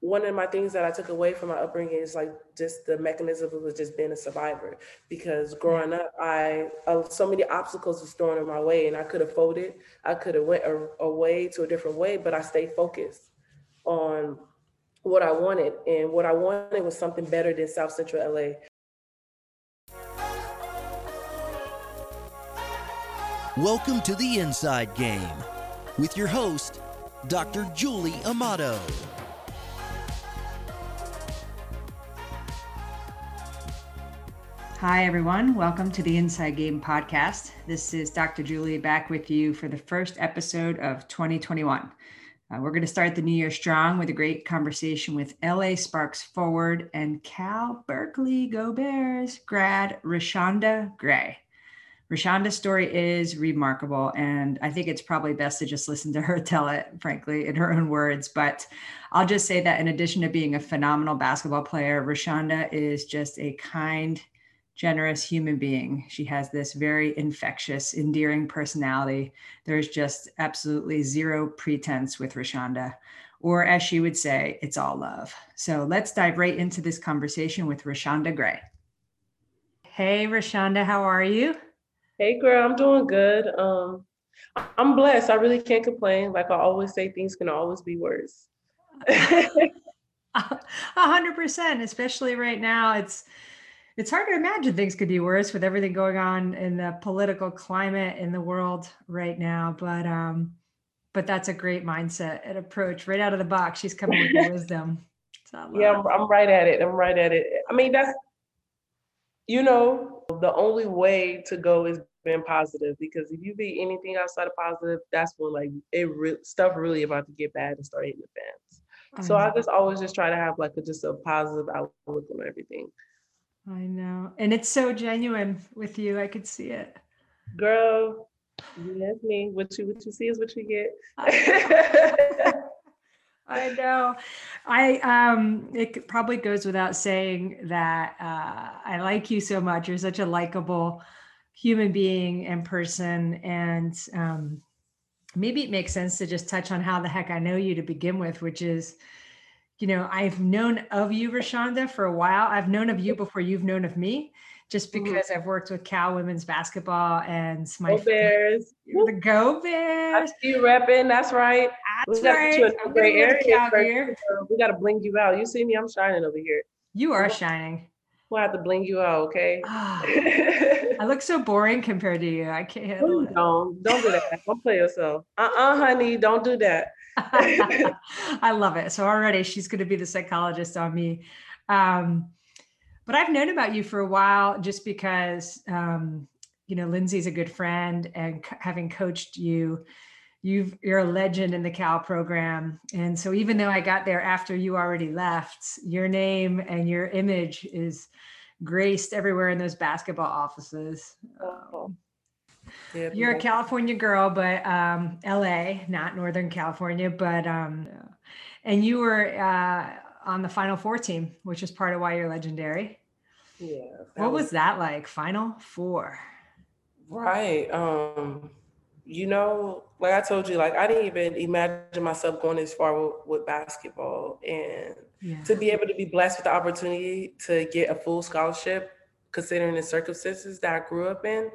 one of my things that I took away from my upbringing is like just the mechanism of just being a survivor. Because growing up, I uh, so many obstacles was thrown in my way, and I could have folded, I could have went a, away to a different way, but I stayed focused on what I wanted, and what I wanted was something better than South Central LA. Welcome to the Inside Game with your host, Dr. Julie Amato. Hi, everyone. Welcome to the Inside Game podcast. This is Dr. Julie back with you for the first episode of 2021. Uh, we're going to start the new year strong with a great conversation with LA Sparks forward and Cal Berkeley Go Bears grad Reshanda Gray. Reshanda's story is remarkable, and I think it's probably best to just listen to her tell it, frankly, in her own words. But I'll just say that in addition to being a phenomenal basketball player, Reshanda is just a kind, generous human being. She has this very infectious, endearing personality. There's just absolutely zero pretense with Reshanda. Or as she would say, it's all love. So let's dive right into this conversation with Reshanda Gray. Hey, Reshanda, how are you? Hey, girl, I'm doing good. Um, I'm blessed. I really can't complain. Like I always say, things can always be worse. A hundred percent, especially right now. It's it's hard to imagine things could be worse with everything going on in the political climate in the world right now. But um, but that's a great mindset and approach right out of the box. She's coming with the wisdom. yeah, I'm, I'm right at it. I'm right at it. I mean, that's you know, the only way to go is being positive because if you be anything outside of positive, that's when like it re- stuff really about to get bad and start hitting the fans. So I just always just try to have like a, just a positive outlook on everything. I know. And it's so genuine with you. I could see it. Girl, that's me. What you what you see is what you get. I know. I um it probably goes without saying that uh I like you so much. You're such a likable human being and person and um maybe it makes sense to just touch on how the heck I know you to begin with, which is you know, I've known of you, Reshanda, for a while. I've known of you before you've known of me, just mm-hmm. because mm-hmm. I've worked with Cal women's basketball and my Go Bears. The Go Bears. I see you repping. That's right. That's we right. I'm great area. We got to bling you out. You see me? I'm shining over here. You are shining. We'll have to bling you out, okay? Oh, I look so boring compared to you. I can't handle it. Don't, don't do that. Don't play yourself. Uh-uh, honey. Don't do that. I love it. So already she's going to be the psychologist on me. Um, but I've known about you for a while just because, um, you know, Lindsay's a good friend and having coached you, you've, you're a legend in the Cal program. And so even though I got there after you already left, your name and your image is graced everywhere in those basketball offices. Um, yeah, You're a California girl, but um, LA, not Northern California, but um, and you were uh, on the Final Four team, which is part of why you're legendary. Yeah. What was, was that like? Final Four. Right. Um, you know, like I told you, like I didn't even imagine myself going this far with, with basketball, and yeah. to be able to be blessed with the opportunity to get a full scholarship, considering the circumstances that I grew up in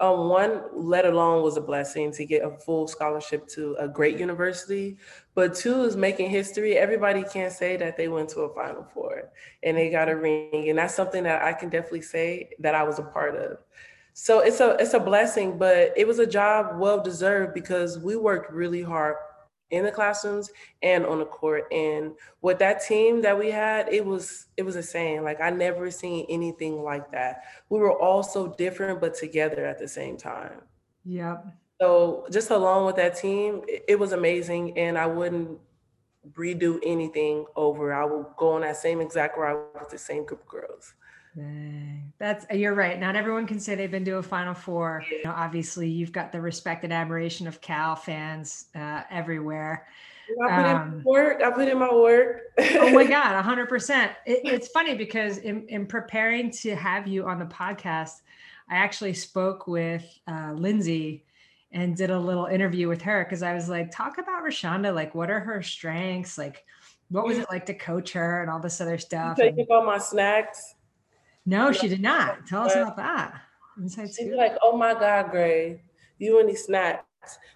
um, one, let alone was a blessing to get a full scholarship to a great university. But two is making history. Everybody can't say that they went to a Final Four and they got a ring, and that's something that I can definitely say that I was a part of. So it's a it's a blessing, but it was a job well deserved because we worked really hard in the classrooms and on the court. And with that team that we had, it was it was insane. Like I never seen anything like that. We were all so different but together at the same time. Yep. So just along with that team, it, it was amazing, and I wouldn't redo anything over. I would go on that same exact route with the same group of girls. That's you're right. Not everyone can say they've been to a Final Four. You know, obviously, you've got the respect and admiration of Cal fans uh, everywhere. I put um, in work. I put in my work. oh my God, hundred percent. It, it's funny because in, in preparing to have you on the podcast, I actually spoke with uh, Lindsay and did a little interview with her because I was like, talk about Reshanda. Like, what are her strengths? Like, What was it like to coach her and all this other stuff? Take and... all my snacks. No, she did not. Tell us about that. Inside She's scoop. like, "Oh my God, Gray, you and these snacks."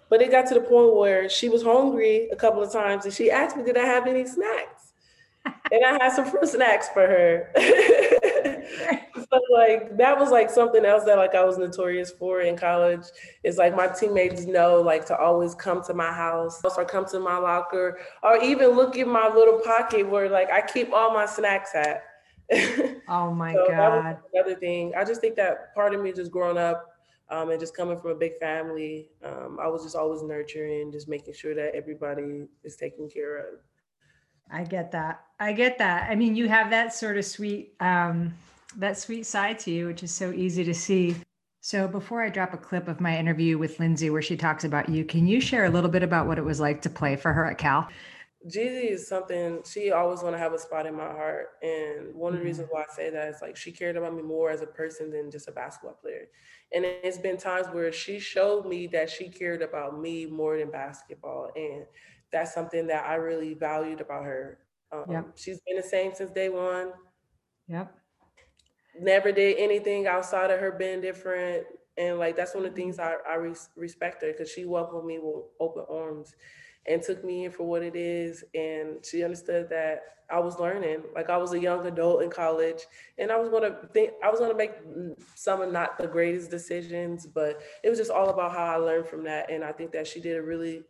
But it got to the point where she was hungry a couple of times, and she asked me, "Did I have any snacks?" and I had some fruit snacks for her. so like that was like something else that like I was notorious for in college. Is like my teammates know like to always come to my house or come to my locker or even look in my little pocket where like I keep all my snacks at. oh my so god! another thing. I just think that part of me just growing up um, and just coming from a big family, um, I was just always nurturing, just making sure that everybody is taken care of. I get that. I get that. I mean, you have that sort of sweet, um, that sweet side to you, which is so easy to see. So before I drop a clip of my interview with Lindsay where she talks about you, can you share a little bit about what it was like to play for her at Cal? Jeezy is something she always want to have a spot in my heart. And one of the reasons mm-hmm. why I say that is like she cared about me more as a person than just a basketball player. And it's been times where she showed me that she cared about me more than basketball. And that's something that I really valued about her. Um, yep. She's been the same since day one. Yep. Never did anything outside of her being different. And like, that's one of the things I, I res- respect her because she welcomed me with open arms and took me in for what it is. And she understood that I was learning. Like I was a young adult in college, and I was gonna think I was gonna make some of not the greatest decisions, but it was just all about how I learned from that. And I think that she did a really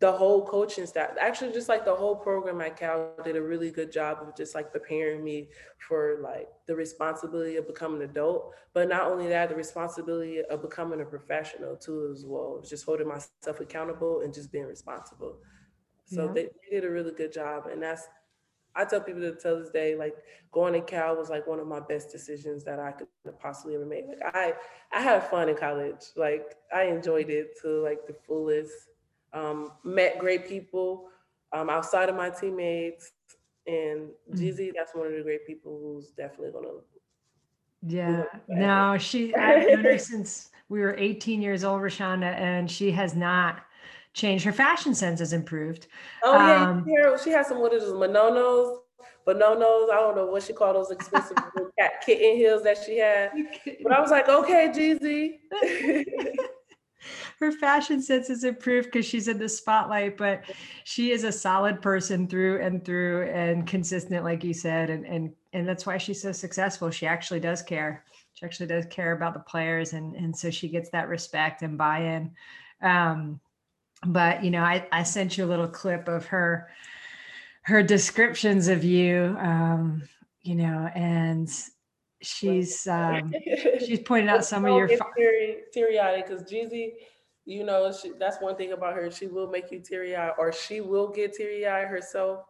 the whole coaching staff, actually just like the whole program at Cal did a really good job of just like preparing me for like the responsibility of becoming an adult. But not only that, the responsibility of becoming a professional too as well. Just holding myself accountable and just being responsible. So yeah. they, they did a really good job. And that's I tell people to tell this day, like going to Cal was like one of my best decisions that I could possibly ever make. Like I I had fun in college. Like I enjoyed it to like the fullest um, met great people um, outside of my teammates. And Jeezy, that's one of the great people who's definitely gonna. Yeah, no, she. I've known her since we were 18 years old, Rashonda, and she has not changed. Her fashion sense has improved. Oh yeah, um, she has some what is mononos, bononos. I don't know what she called those expensive cat kitten heels that she had. But I was like, okay, Jeezy. her fashion sense is improved because she's in the spotlight, but she is a solid person through and through and consistent, like you said, and and and that's why she's so successful. She actually does care. She actually does care about the players, and and so she gets that respect and buy-in. Um, but you know, I I sent you a little clip of her her descriptions of you, um, you know, and she's um, she's pointed out some of your teary eyed because Jeezy you know, she, that's one thing about her. She will make you teary eyed, or she will get teary eyed herself.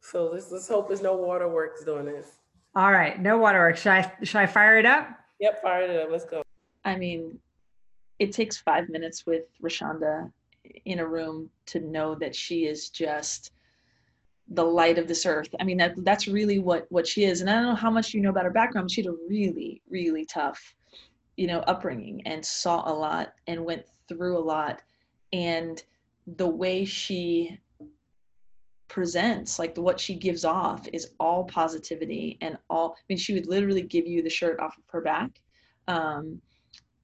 So let's let's hope there's no waterworks doing this. All right, no waterworks. Should I should I fire it up? Yep, fire it up. Let's go. I mean, it takes five minutes with Reshanda in a room to know that she is just the light of this earth. I mean, that that's really what what she is. And I don't know how much you know about her background. She had a really really tough, you know, upbringing and saw a lot and went through a lot. And the way she presents like what she gives off is all positivity and all i mean she would literally give you the shirt off of her back um,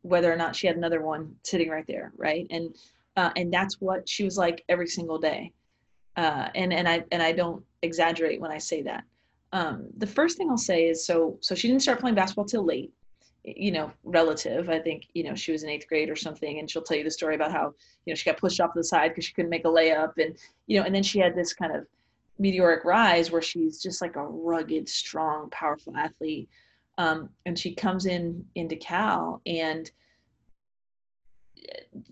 whether or not she had another one sitting right there right? And uh, and that's what she was like every single day. Uh, and and i and i don't exaggerate when i say that. Um, the first thing i'll say is so so she didn't start playing basketball till late you know, relative. I think, you know, she was in eighth grade or something, and she'll tell you the story about how, you know, she got pushed off the side because she couldn't make a layup. And, you know, and then she had this kind of meteoric rise where she's just like a rugged, strong, powerful athlete. Um, and she comes in into Cal and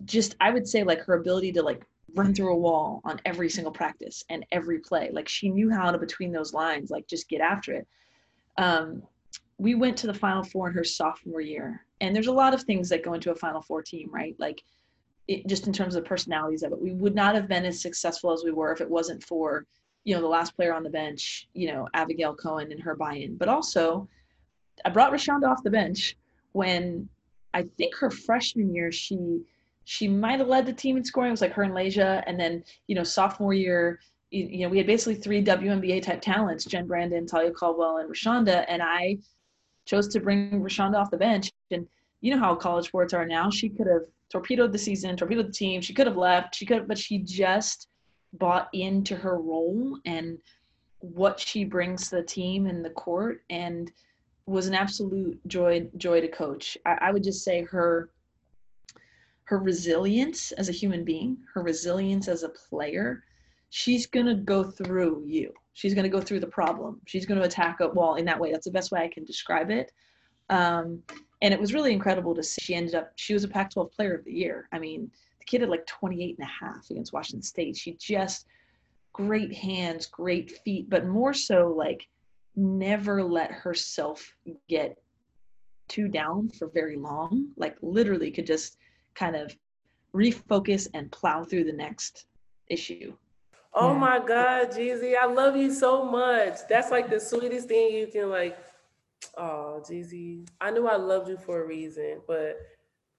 just, I would say, like her ability to like run through a wall on every single practice and every play. Like she knew how to between those lines, like just get after it. Um, we went to the final four in her sophomore year. And there's a lot of things that go into a final four team right? Like it, just in terms of personalities of it. We would not have been as successful as we were if it wasn't for you know the last player on the bench you know abigail cohen and her buy-in. But also i brought reshanda off the bench when i think her freshman year she she might have led the team in scoring. It was like her and Layshia. and then you know sophomore year you, you know, we had basically three WNBA type talents: Jen Brandon, Talia Caldwell, and Reshanda. And I chose to bring Reshanda off the bench. And you know how college sports are now. She could have torpedoed the season, torpedoed the team. She could have left. She could, but she just bought into her role and what she brings to the team and the court, and was an absolute joy joy to coach. I, I would just say her her resilience as a human being, her resilience as a player, she's going to go through you. She's going to go through the problem. She's going to attack a wall in that way. That's the best way I can describe it. Um, and it was really incredible to see. She ended up, she was a Pac 12 player of the year. I mean, the kid had like 28 and a half against Washington State. She just, great hands, great feet, but more so like never let herself get too down for very long. Like literally could just kind of refocus and plow through the next issue. Oh yeah. my God, Jeezy, I love you so much. That's like the sweetest thing you can like. Oh, Jeezy, I knew I loved you for a reason, but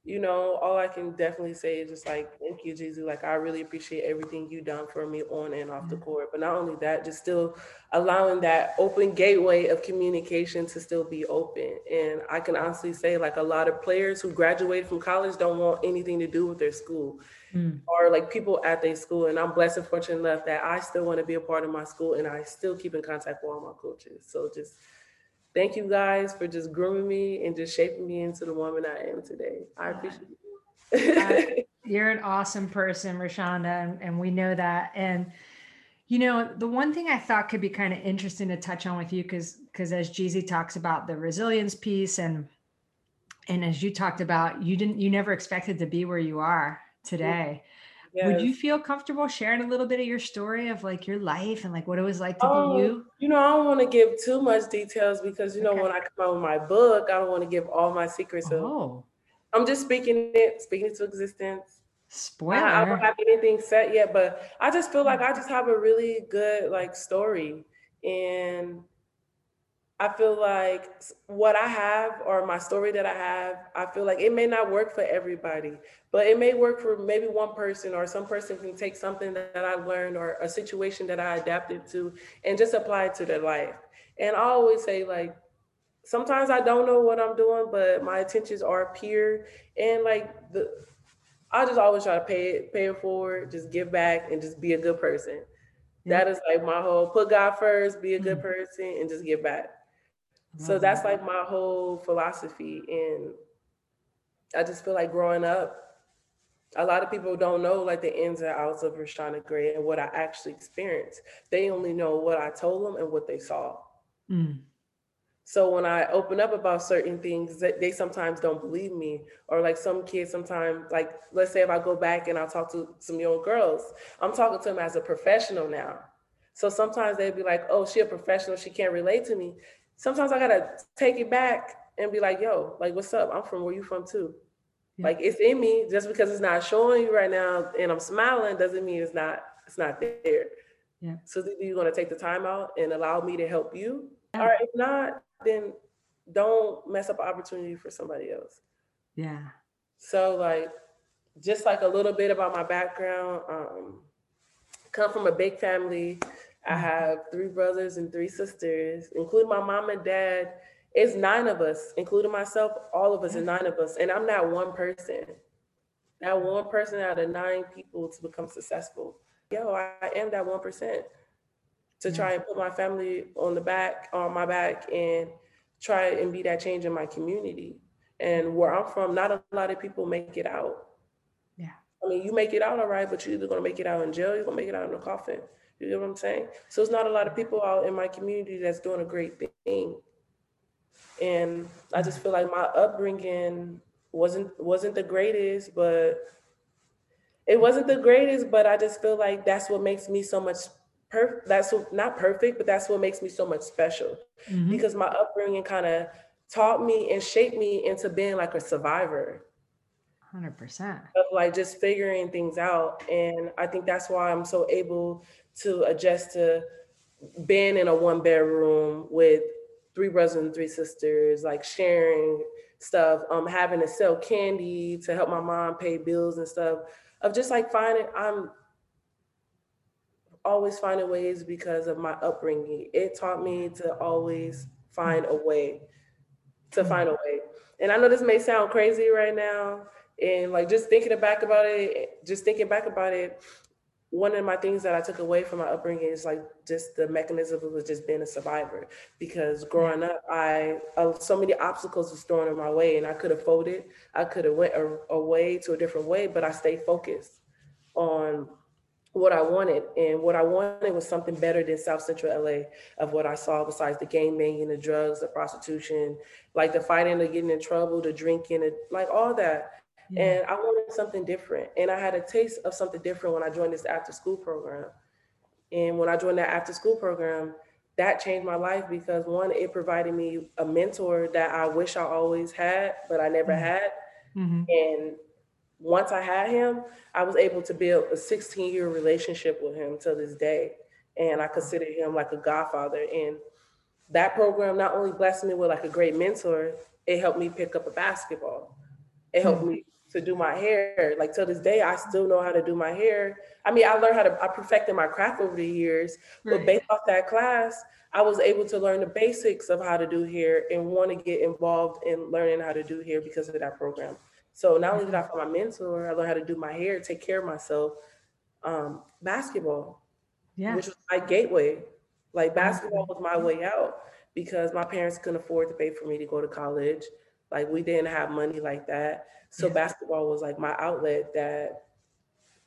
you know, all I can definitely say is just like, thank you, Jeezy. Like, I really appreciate everything you done for me on and off the court. But not only that, just still allowing that open gateway of communication to still be open. And I can honestly say, like, a lot of players who graduate from college don't want anything to do with their school mm. or like people at their school. And I'm blessed and fortunate enough that I still want to be a part of my school and I still keep in contact with all my coaches. So just thank you guys for just grooming me and just shaping me into the woman I am today. I appreciate it. Uh, you're an awesome person, Reshanda, and, and we know that. And you know, the one thing I thought could be kind of interesting to touch on with you, because because as Jeezy talks about the resilience piece, and and as you talked about, you didn't, you never expected to be where you are today. Yes. Would you feel comfortable sharing a little bit of your story of like your life and like what it was like to oh, be um, you? You know, I don't want to give too much details because you know okay. when I come out with my book, I don't want to give all my secrets. Oh. I'm just speaking it, speaking it to existence. Spoiler. I, I don't have anything set yet, but I just feel like hmm. I just have a really good like story. And I feel like what I have or my story that I have, I feel like it may not work for everybody, but it may work for maybe one person or some person can take something that I learned or a situation that I adapted to and just apply it to their life. And I always say like, sometimes I don't know what I'm doing, but my intentions are pure and like the, I just always try to pay it, pay it forward, just give back and just be a good person. That is like my whole put God first, be a good mm-hmm. person and just give back. So that's like my whole philosophy. And I just feel like growing up, a lot of people don't know like the ins and outs of Reshanda Gray and what I actually experienced. They only know what I told them and what they saw. Mm. So when I open up about certain things, that they sometimes don't believe me. Or like some kids sometimes, like let's say if I go back and I talk to some young girls, I'm talking to them as a professional now. So sometimes they'd be like, oh, she a professional, she can't relate to me sometimes I gotta take it back and be like, yo, like what's up? I'm from where you from too. Yeah. Like it's in me. Just because it's not showing you right now and I'm smiling doesn't mean it's not it's not there. Yeah. So you're gonna take the time out and allow me to help you. Yeah. Or if not, then don't mess up opportunity for somebody else. Yeah. So like just like a little bit about my background. Um, come from a big family. I mm-hmm. have three brothers and three sisters, including my mom and dad. It's nine of us, including myself. All of us are nine of us, and I'm not one person. That one person out of nine people to become successful. Yo, I am that one percent to try and put my family on the back, on my back, and try and be that change in my community. And where I'm from, not a lot of people make it out. Yeah. I mean, you make it out all right, but you're either gonna make it out in jail, you're gonna make it out in a coffin. You know what I'm saying? So it's not a lot of people out in my community that's doing a great thing. And I just feel like my upbringing wasn't wasn't the greatest, but it wasn't the greatest, but I just feel like that's what makes me so much perfect. That's what, not perfect, but that's what makes me so much special. Mm-hmm. Because my upbringing kind of taught me and shaped me into being like a survivor. 100%. Of like just figuring things out. And I think that's why I'm so able to adjust to being in a one bedroom with three brothers and three sisters, like sharing stuff, um, having to sell candy to help my mom pay bills and stuff, of just like finding I'm always finding ways because of my upbringing. It taught me to always find a way, to find a way. And I know this may sound crazy right now, and like just thinking back about it, just thinking back about it, one of my things that I took away from my upbringing is like just the mechanism of just being a survivor. Because growing up, I uh, so many obstacles was thrown in my way, and I could have folded, I could have went a, away to a different way, but I stayed focused on what I wanted. And what I wanted was something better than South Central LA of what I saw besides the gang banging, the drugs, the prostitution, like the fighting, the getting in trouble, the drinking, the, like all that. Yeah. And I wanted something different. And I had a taste of something different when I joined this after school program. And when I joined that after school program, that changed my life because one, it provided me a mentor that I wish I always had, but I never mm-hmm. had. Mm-hmm. And once I had him, I was able to build a 16 year relationship with him to this day. And I consider him like a godfather. And that program not only blessed me with like a great mentor, it helped me pick up a basketball. It helped me to do my hair. Like till this day, I still know how to do my hair. I mean, I learned how to, I perfected my craft over the years, right. but based off that class, I was able to learn the basics of how to do hair and want to get involved in learning how to do hair because of that program. So not only did I find my mentor, I learned how to do my hair, take care of myself. Um, basketball, yeah, which was my gateway. Like basketball was my way out because my parents couldn't afford to pay for me to go to college. Like we didn't have money like that. So yeah. basketball was like my outlet that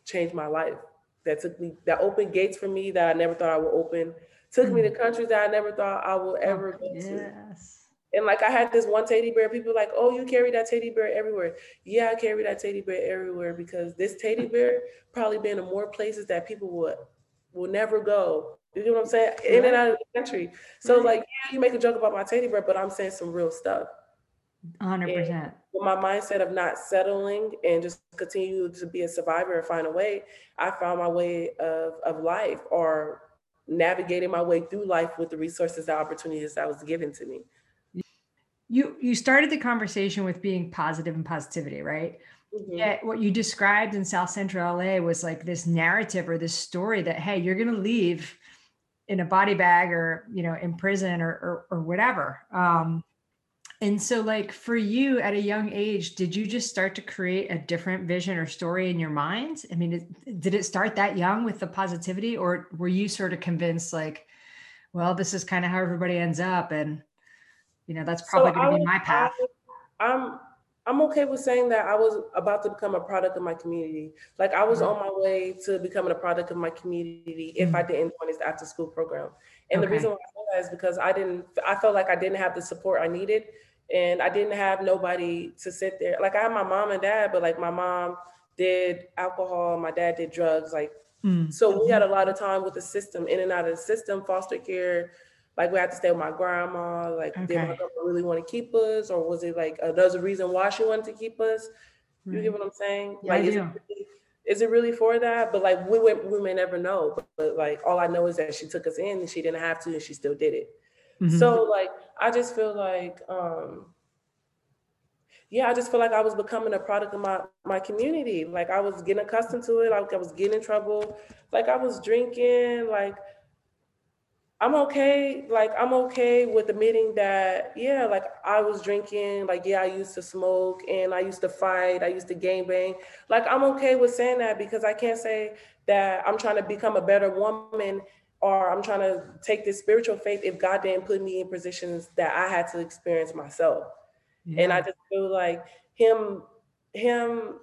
changed my life. That took me, that opened gates for me that I never thought I would open. Took mm me to mm. countries that I never thought I would ever oh, go yes. to. And like I had this one teddy bear, people like, oh, you carry that teddy bear everywhere. Yeah, I carry that teddy bear everywhere because this teddy bear probably been to more places that people would will never go. You know what I'm saying? In and out of the country. So like, yeah, you make a joke about my teddy bear, but I'm saying some real stuff. 100%. with my mindset of not settling and just continue to be a survivor and find a way, I found my way of, of life or navigating my way through life with the resources, the opportunities that was given to me you you started the conversation with being positive and positivity, right? Mm-hmm. Yet what you described in South Central LA was like this narrative or this story that hey, you're gonna leave in a body bag or you know in prison or or, or whatever. Um, and so, like for you at a young age, did you just start to create a different vision or story in your mind? I mean, did it start that young with the positivity, or were you sort of convinced, like, well, this is kind of how everybody ends up, and you know that's probably so going to be my path I, i'm i'm okay with saying that i was about to become a product of my community like i was mm-hmm. on my way to becoming a product of my community if mm-hmm. i didn't join this after school program and okay. the reason why i say that is because i didn't i felt like i didn't have the support i needed and i didn't have nobody to sit there like i had my mom and dad but like my mom did alcohol my dad did drugs like mm-hmm. so we had a lot of time with the system in and out of the system foster care like we had to stay with my grandma. Like, okay. did my grandma really want to keep us, or was it like another reason why she wanted to keep us? You get what I'm saying? Yeah, like, is. It really, is it really for that? But like, we we may never know. But, but, like, all I know is that she took us in, and she didn't have to, and she still did it. Mm-hmm. So like, I just feel like. um yeah, I just feel like I was becoming a product of my my community. Like I was getting accustomed to it. Like I was getting in trouble. Like I was drinking. Like I'm okay. Like I'm okay with admitting that, yeah, like I was drinking, like yeah, I used to smoke and I used to fight, I used to game bang. Like I'm okay with saying that because I can't say that I'm trying to become a better woman or I'm trying to take this spiritual faith if God didn't put me in positions that I had to experience myself. Yeah. And I just feel like him, him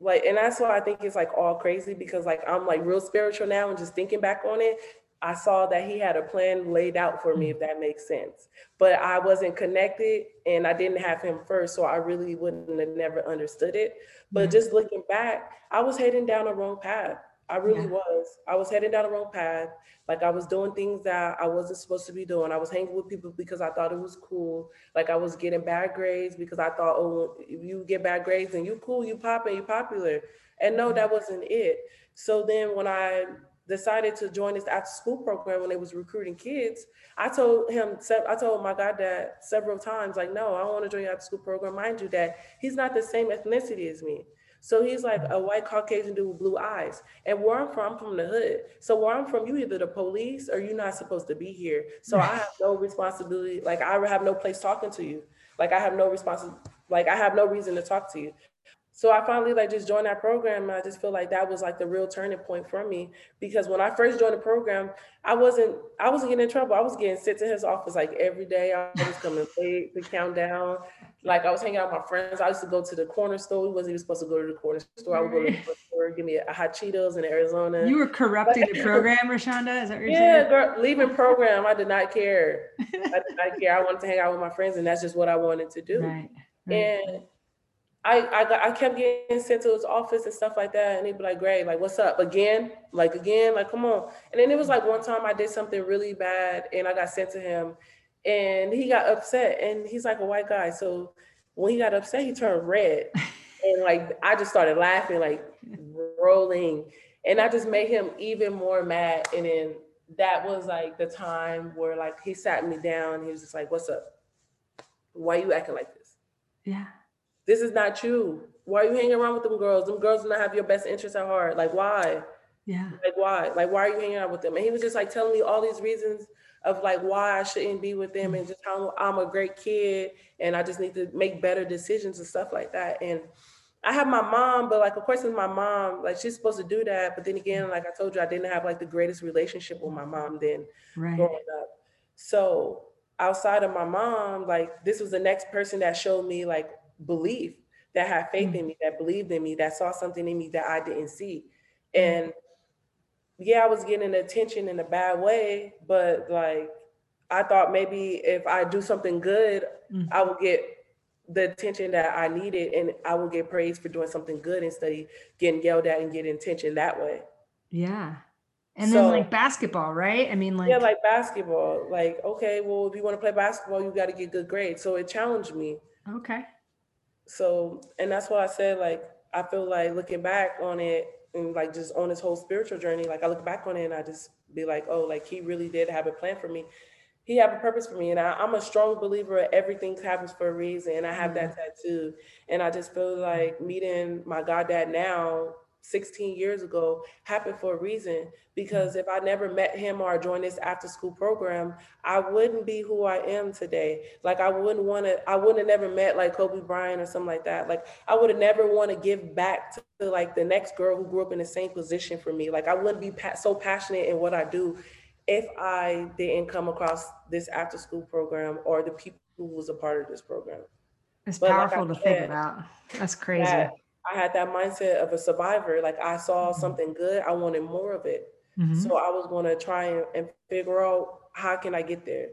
like and that's why I think it's like all crazy because like I'm like real spiritual now and just thinking back on it I saw that he had a plan laid out for me, mm. if that makes sense. But I wasn't connected and I didn't have him first. So I really wouldn't have never understood it. But yeah. just looking back, I was heading down the wrong path. I really yeah. was. I was heading down the wrong path. Like I was doing things that I wasn't supposed to be doing. I was hanging with people because I thought it was cool. Like I was getting bad grades because I thought, oh, you get bad grades and you cool, you popping, you popular. And no, that mm-hmm. wasn't it. So then when I decided to join this after school program when they was recruiting kids, I told him, I told my goddad several times, like, no, I don't want to join your after school program. Mind you, that he's not the same ethnicity as me. So he's like a white Caucasian dude with blue eyes. And where I'm from, I'm from the hood. So where I'm from, you either the police or you're not supposed to be here. So I have no responsibility. Like I have no place talking to you. Like I have no responsibility. Like I have no reason to talk to you so I finally like just joined that program. And I just feel like that was like the real turning point for me because when I first joined the program, I wasn't I wasn't getting in trouble. I was getting sent to his office like every day. I was coming late to count down. Like I was hanging out with my friends. I used to go to the corner store. We wasn't even supposed to go to the corner store. I would go to the store, give me a hot Cheetos in Arizona. You were corrupting the program, Reshanda. Is that what you're yeah, saying? girl, leaving program. I did not care. I did not care. I wanted to hang out with my friends, and that's just what I wanted to do. Right. right. And I, I got, I kept getting sent to his office and stuff like that, and he'd be like, "Great, like what's up again? Like again? Like come on!" And then it was like one time I did something really bad, and I got sent to him, and he got upset, and he's like a white guy, so when he got upset, he turned red, and like I just started laughing, like rolling, and I just made him even more mad, and then that was like the time where like he sat me down, he was just like, "What's up? Why you acting like this?" Yeah this is not you. Why are you hanging around with them girls? Them girls do not have your best interests at heart. Like why? Yeah. Like why? Like why are you hanging out with them? And he was just like telling me all these reasons of like why I shouldn't be with them and just how I'm a great kid and I just need to make better decisions and stuff like that. And I have my mom, but like of course it's my mom, like she's supposed to do that. But then again, like I told you, I didn't have like the greatest relationship with my mom then right. growing up. So outside of my mom, like this was the next person that showed me like belief, that had faith in mm. me, that believed in me, that saw something in me that I didn't see. Mm. And yeah, I was getting attention in a bad way, but like I thought maybe if I do something good, mm. I will get the attention that I needed and I will get praised for doing something good instead of getting yelled at and getting attention that way. Yeah. And so, then like basketball, right? I mean like Yeah, like basketball. Like, okay, well, if you want to play basketball, you got to get good grades. So it challenged me. Okay so and that's why I said like I feel like looking back on it and like just on his whole spiritual journey, like I look back on it and I just be like, oh, like he really did have a plan for me. He have a purpose for me. And I, am a strong believer everything happens for a reason. And I have mm-hmm. that tattoo. And I just feel like meeting my goddad now 16 years ago happened for a reason because mm. if I never met him or joined this after school program, I wouldn't be who I am today. Like I wouldn't want to, I wouldn't have never met like Kobe Bryant or something like that. Like I would have never want to give back to like the next girl who grew up in the same position for me. Like I wouldn't be pa- so passionate in what I do if I didn't come across this after school program or the people who was a part of this program. It's but powerful like to said, think about. That's crazy. That, I had that mindset of a survivor. Like I saw mm-hmm. something good, I wanted more of it. Mm-hmm. So I was going to try and, and figure out how can I get there.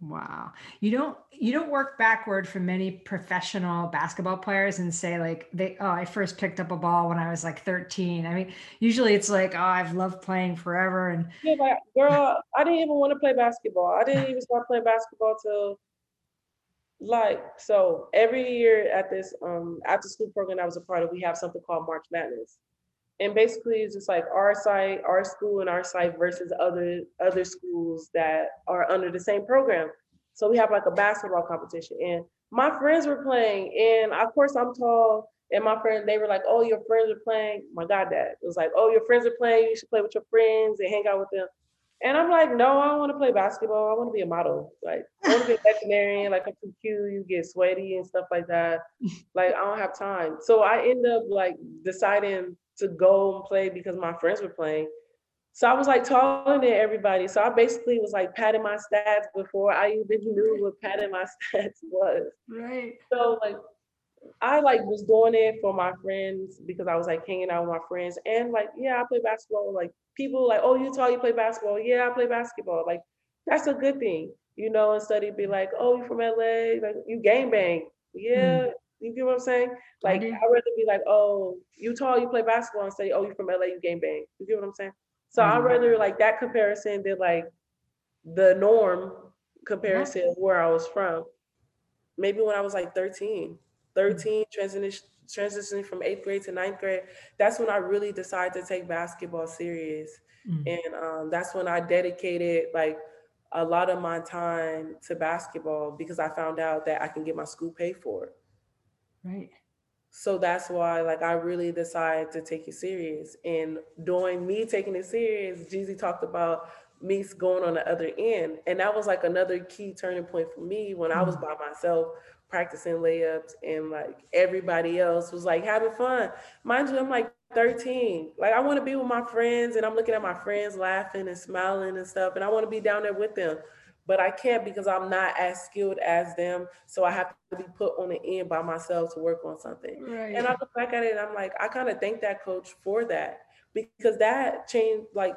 Wow. You don't you don't work backward from many professional basketball players and say like they oh I first picked up a ball when I was like 13. I mean, usually it's like oh I've loved playing forever and yeah, like, girl, I didn't even want to play basketball. I didn't even start playing basketball till like so every year at this um after school program I was a part of, we have something called March Madness. And basically it's just like our site, our school and our site versus other other schools that are under the same program. So we have like a basketball competition. And my friends were playing, and of course I'm tall. And my friend, they were like, "Oh, your friends are playing." My God, Dad was like, "Oh, your friends are playing. You should play with your friends and hang out with them." And I'm like, no, I don't want to play basketball. I want to be a model. Like, I want to be a veterinarian. Like, I'm too cute. You get sweaty and stuff like that. Like, I don't have time. So I end up like deciding to go and play because my friends were playing. So I was like taller than everybody. So I basically was like padding my stats before I even knew what padding my stats was. Right. So like I like was doing it for my friends because I was like hanging out with my friends and like, yeah, I play basketball. Like people like, oh, you tell you play basketball. Yeah, I play basketball. Like that's a good thing, you know, instead of be like, oh, you from LA, like you game bang. Yeah, mm. you get what I'm saying? Like I'd rather be like, oh, you tall, you play basketball and say, oh, you from LA, you game bang. You get what I'm saying? So mm. I'd rather like that comparison than like the norm comparison yeah. where I was from. Maybe when I was like 13 13, transitioning transitioning from eighth grade to ninth grade, that's when I really decided to take basketball serious. Mm-hmm. And um, that's when I dedicated like a lot of my time to basketball because I found out that I can get my school paid for. Right. so that's why like I really decided to take it serious. And during me taking it serious, Jeezy talked about me going on the other end. And that was like another key turning point for me when I was mm. by myself practicing layups and like everybody else was like having fun. Mind you, I'm like 13. Like I want to be with my friends and I'm looking at my friends laughing and smiling and stuff. And I want to be down there with them. But I can't because I'm not as skilled as them. So I have to be put on the end by myself to work on something. Right. And I look back at it and I'm like, I kind of thank that coach for that because that changed like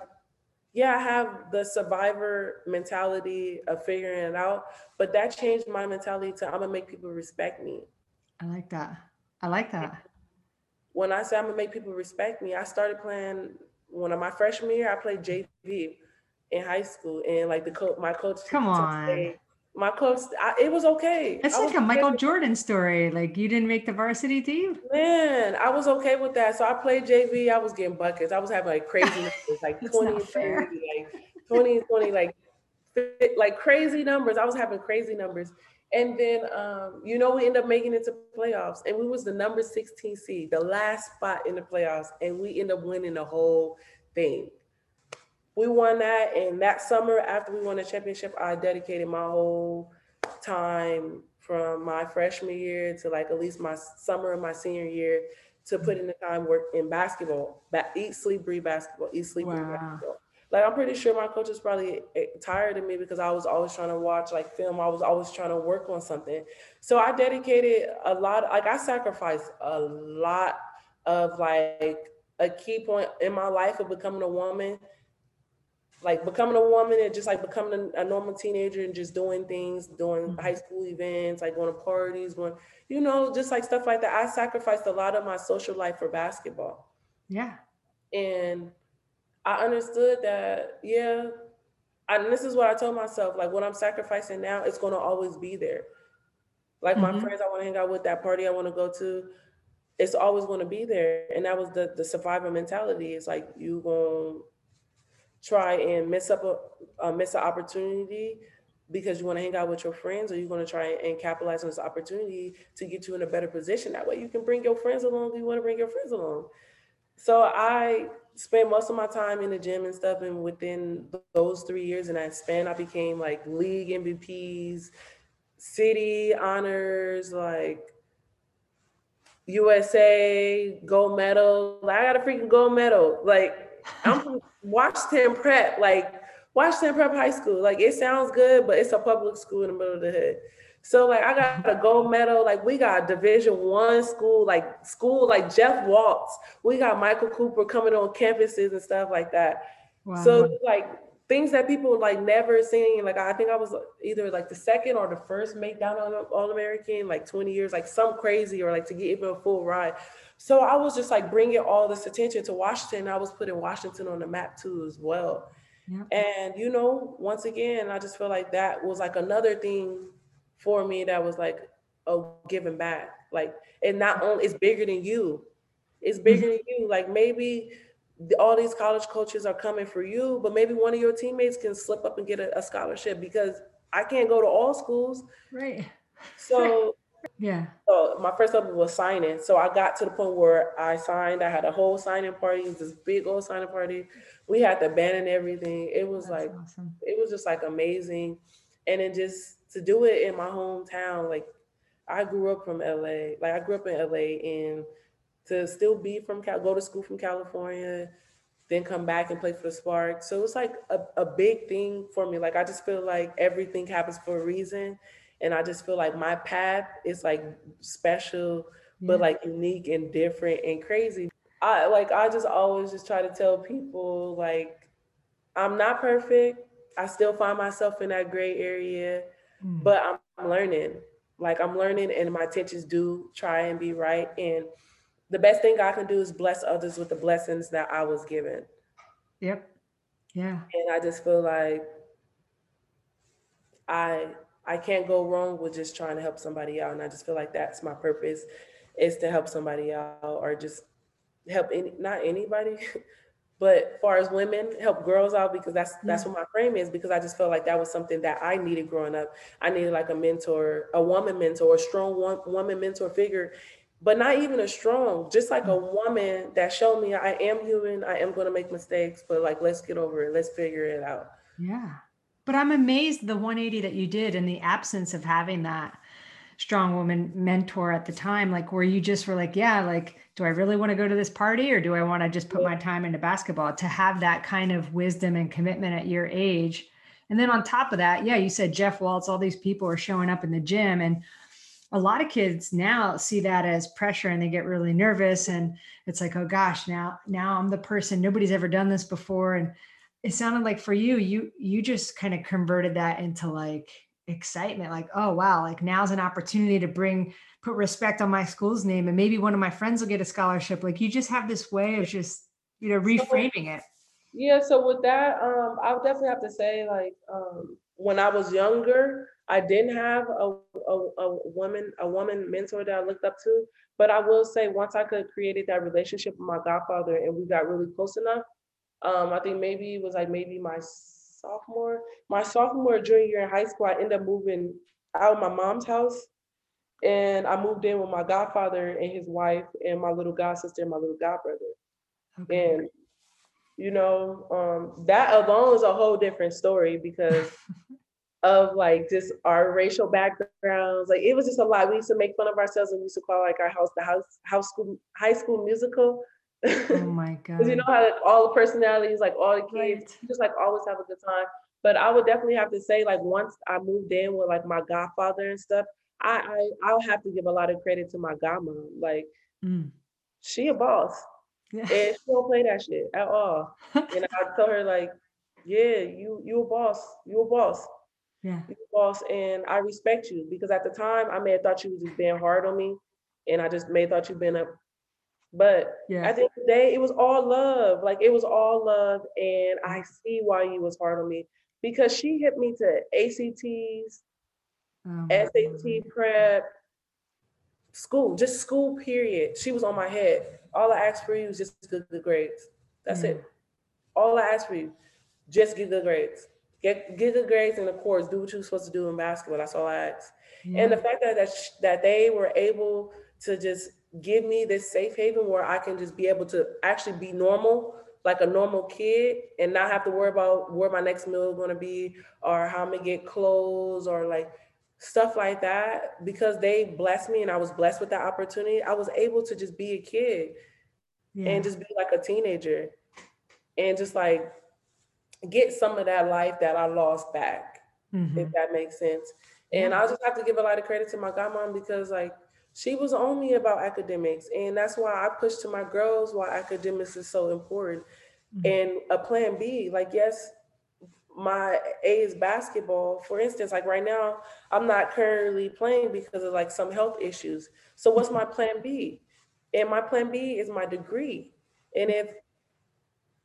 yeah, I have the survivor mentality of figuring it out, but that changed my mentality to I'm gonna make people respect me. I like that. I like that. When I say I'm gonna make people respect me, I started playing one of my freshman year. I played JV in high school, and like the coach, my coach. Come on my coach, I, it was okay. It's like a Michael Jordan story. Like you didn't make the varsity team. Man, I was okay with that. So I played JV. I was getting buckets. I was having like crazy numbers, like 20 and 30, like 20 and 20, like like crazy numbers. I was having crazy numbers. And then um, you know, we end up making it to playoffs. And we was the number 16 seed, the last spot in the playoffs, and we end up winning the whole thing we won that. And that summer, after we won the championship, I dedicated my whole time from my freshman year to like at least my summer of my senior year to put in the time work in basketball, ba- eat, sleep, breathe basketball, eat, sleep, wow. breathe basketball. Like I'm pretty sure my coach is probably eh, tired of me because I was always trying to watch like film. I was always trying to work on something. So I dedicated a lot. Like I sacrificed a lot of like a key point in my life of becoming a woman like becoming a woman and just like becoming a, a normal teenager and just doing things, doing mm-hmm. high school events, like going to parties, going, you know, just like stuff like that. I sacrificed a lot of my social life for basketball. Yeah. And I understood that, yeah. And this is what I told myself, like what I'm sacrificing now, it's gonna always be there. Like mm-hmm. my friends I want to hang out with, that party I want to go to, it's always going to be there. And that was the the survivor mentality. It's like you going try and miss up a, uh, miss an opportunity because you want to hang out with your friends or you're going to try and capitalize on this opportunity to get you in a better position. That way you can bring your friends along you want to bring your friends along. So i spent most of my time in the gym and stuff and within those three years in that span i became like league mvps city honors like usa gold medal. I got a freaking gold medal. Like I'm from Washington Prep, like Washington Prep High School. Like it sounds good, but it's a public school in the middle of the hood. So like I got a gold medal. Like we got Division One school, like school like Jeff Walz. We got Michael Cooper coming on campuses and stuff like that. Wow. So like things that people like never seen. Like I think I was either like the second or the first McDonald All American, like 20 years, like some crazy or like to get even a full ride. So I was just like bringing all this attention to Washington. I was putting Washington on the map too as well. And you know, once again, I just feel like that was like another thing for me that was like a giving back. Like, and not only it's bigger than you, it's bigger mm-hmm. than you. Like maybe all these college coaches are coming for you, but maybe one of your teammates can slip up and get a, a scholarship because I can't go to all schools. Right. So yeah. So my first level was signing. So I got to the point where I signed. I had a whole signing party, this big old signing party. We had the band and everything. It was That's like awesome. it was just like amazing. And then just to do it in my hometown, like I grew up from LA. Like I grew up in LA and to still be from Cal go to school from California, then come back and play for the Spark. So it's like a, a big thing for me. Like I just feel like everything happens for a reason and I just feel like my path is like special, yeah. but like unique and different and crazy. I like I just always just try to tell people like I'm not perfect. I still find myself in that gray area, mm. but I'm learning. Like I'm learning and my intentions do try and be right. And the best thing I can do is bless others with the blessings that I was given. Yep. Yeah. And I just feel like I I can't go wrong with just trying to help somebody out. And I just feel like that's my purpose is to help somebody out or just help any not anybody, but far as women, help girls out because that's that's what my frame is because I just felt like that was something that I needed growing up. I needed like a mentor, a woman mentor, a strong one, woman mentor figure but not even a strong, just like a mm. woman that showed me I am human, I am going to make mistakes, but like, let's get over it, let's figure it out. Yeah. But I'm amazed the 180 that you did in the absence of having that strong woman mentor at the time, like where you just were like, yeah, like, do I really want to go to this party or do I want to just put my time into basketball? To have that kind of wisdom and commitment at your age. And then on top of that, yeah, you said Jeff Walz, all these people are showing up in the gym. And a lot of kids now see that as pressure and they get really nervous and it's like oh gosh now now i'm the person nobody's ever done this before and it sounded like for you you you just kind of converted that into like excitement like oh wow like now's an opportunity to bring put respect on my school's name and maybe one of my friends will get a scholarship. Like you just have this way of just you know reframing it. Yeah so with that um i would definitely have to say like um when i was younger I didn't have a, a, a woman a woman mentor that I looked up to, but I will say once I could created that relationship with my godfather and we got really close enough, um, I think maybe it was like maybe my sophomore, my sophomore junior year in high school, I ended up moving out of my mom's house and I moved in with my godfather and his wife and my little god sister and my little god brother. Okay. And you know, um, that alone is a whole different story because of like just our racial backgrounds. Like it was just a lot. We used to make fun of ourselves and we used to call like our house the house house school high school musical. Oh my god! you know how all the personalities, like all the kids, right. just like always have a good time. But I would definitely have to say, like once I moved in with like my godfather and stuff, I, I I'll have to give a lot of credit to my godmom. Like mm. she a boss. Yeah. And she don't play that shit at all. and I tell her like, yeah, you you a boss. You a boss yeah You a boss and i respect you because at the time i may have thought you was just being hard on me and i just may have thought you been a but yeah. at the end of the day it was all love like it was all love and i see why you was hard on me because she hit me to acts oh sat God. prep school just school period she was on my head all i asked for you was just good, good grades that's yeah. it all i asked for you just get good grades get get good grades in the course, do what you're supposed to do in basketball. That's all I ask. Yeah. And the fact that that, sh- that they were able to just give me this safe haven where I can just be able to actually be normal, like a normal kid, and not have to worry about where my next meal is going to be or how I'm gonna get clothes or like stuff like that. Because they blessed me and I was blessed with that opportunity. I was able to just be a kid yeah. and just be like a teenager and just like get some of that life that I lost back, mm-hmm. if that makes sense. And yeah. I just have to give a lot of credit to my godmom because like she was on me about academics. And that's why I push to my girls why academics is so important. Mm-hmm. And a plan B, like yes, my A is basketball. For instance, like right now, I'm not currently playing because of like some health issues. So what's my plan B? And my plan B is my degree. And if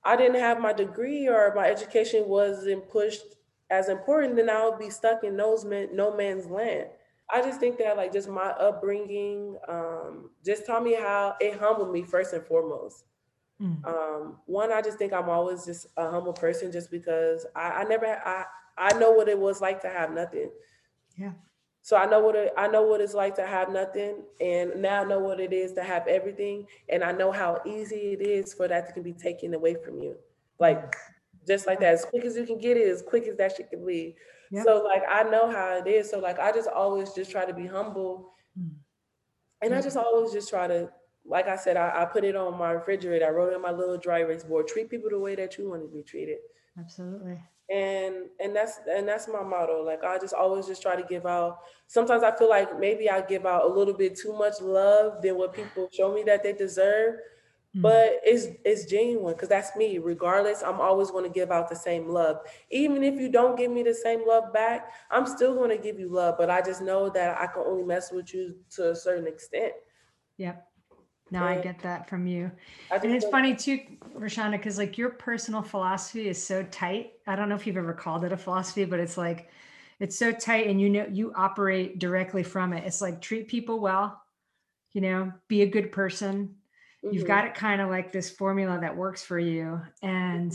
I didn't have my degree or my education wasn't pushed as important, then I would be stuck in no, man, no man's land. I just think that like just my upbringing um, just taught me how it humbled me first and foremost. Mm. Um, one, I just think I'm always just a humble person just because I, I never I I know what it was like to have nothing. Yeah. So I know what it, I know what it's like to have nothing, and now I know what it is to have everything, and I know how easy it is for that to be taken away from you, like just like that, as quick as you can get it, as quick as that shit can leave. Yep. So like I know how it is. So like I just always just try to be humble, mm. and I just always just try to, like I said, I, I put it on my refrigerator. I wrote it on my little dry erase board. Treat people the way that you want to be treated. Absolutely and and that's and that's my motto like i just always just try to give out sometimes i feel like maybe i give out a little bit too much love than what people show me that they deserve mm-hmm. Mm. but it's it's genuine because that's me regardless i'm always going to give out the same love even if you don't give me the same love back i'm still going to give you love but i just know that i can only mess with you to a certain extent yep now I get that from you. And it's funny too, Reshanda, because like your personal philosophy is so tight. I don't know if you've ever called it a philosophy, but it's like it's so tight and you know you operate directly from it. It's like treat people well, you know, be a good person. Mm-hmm. You've got it kind of like this formula that works for you. And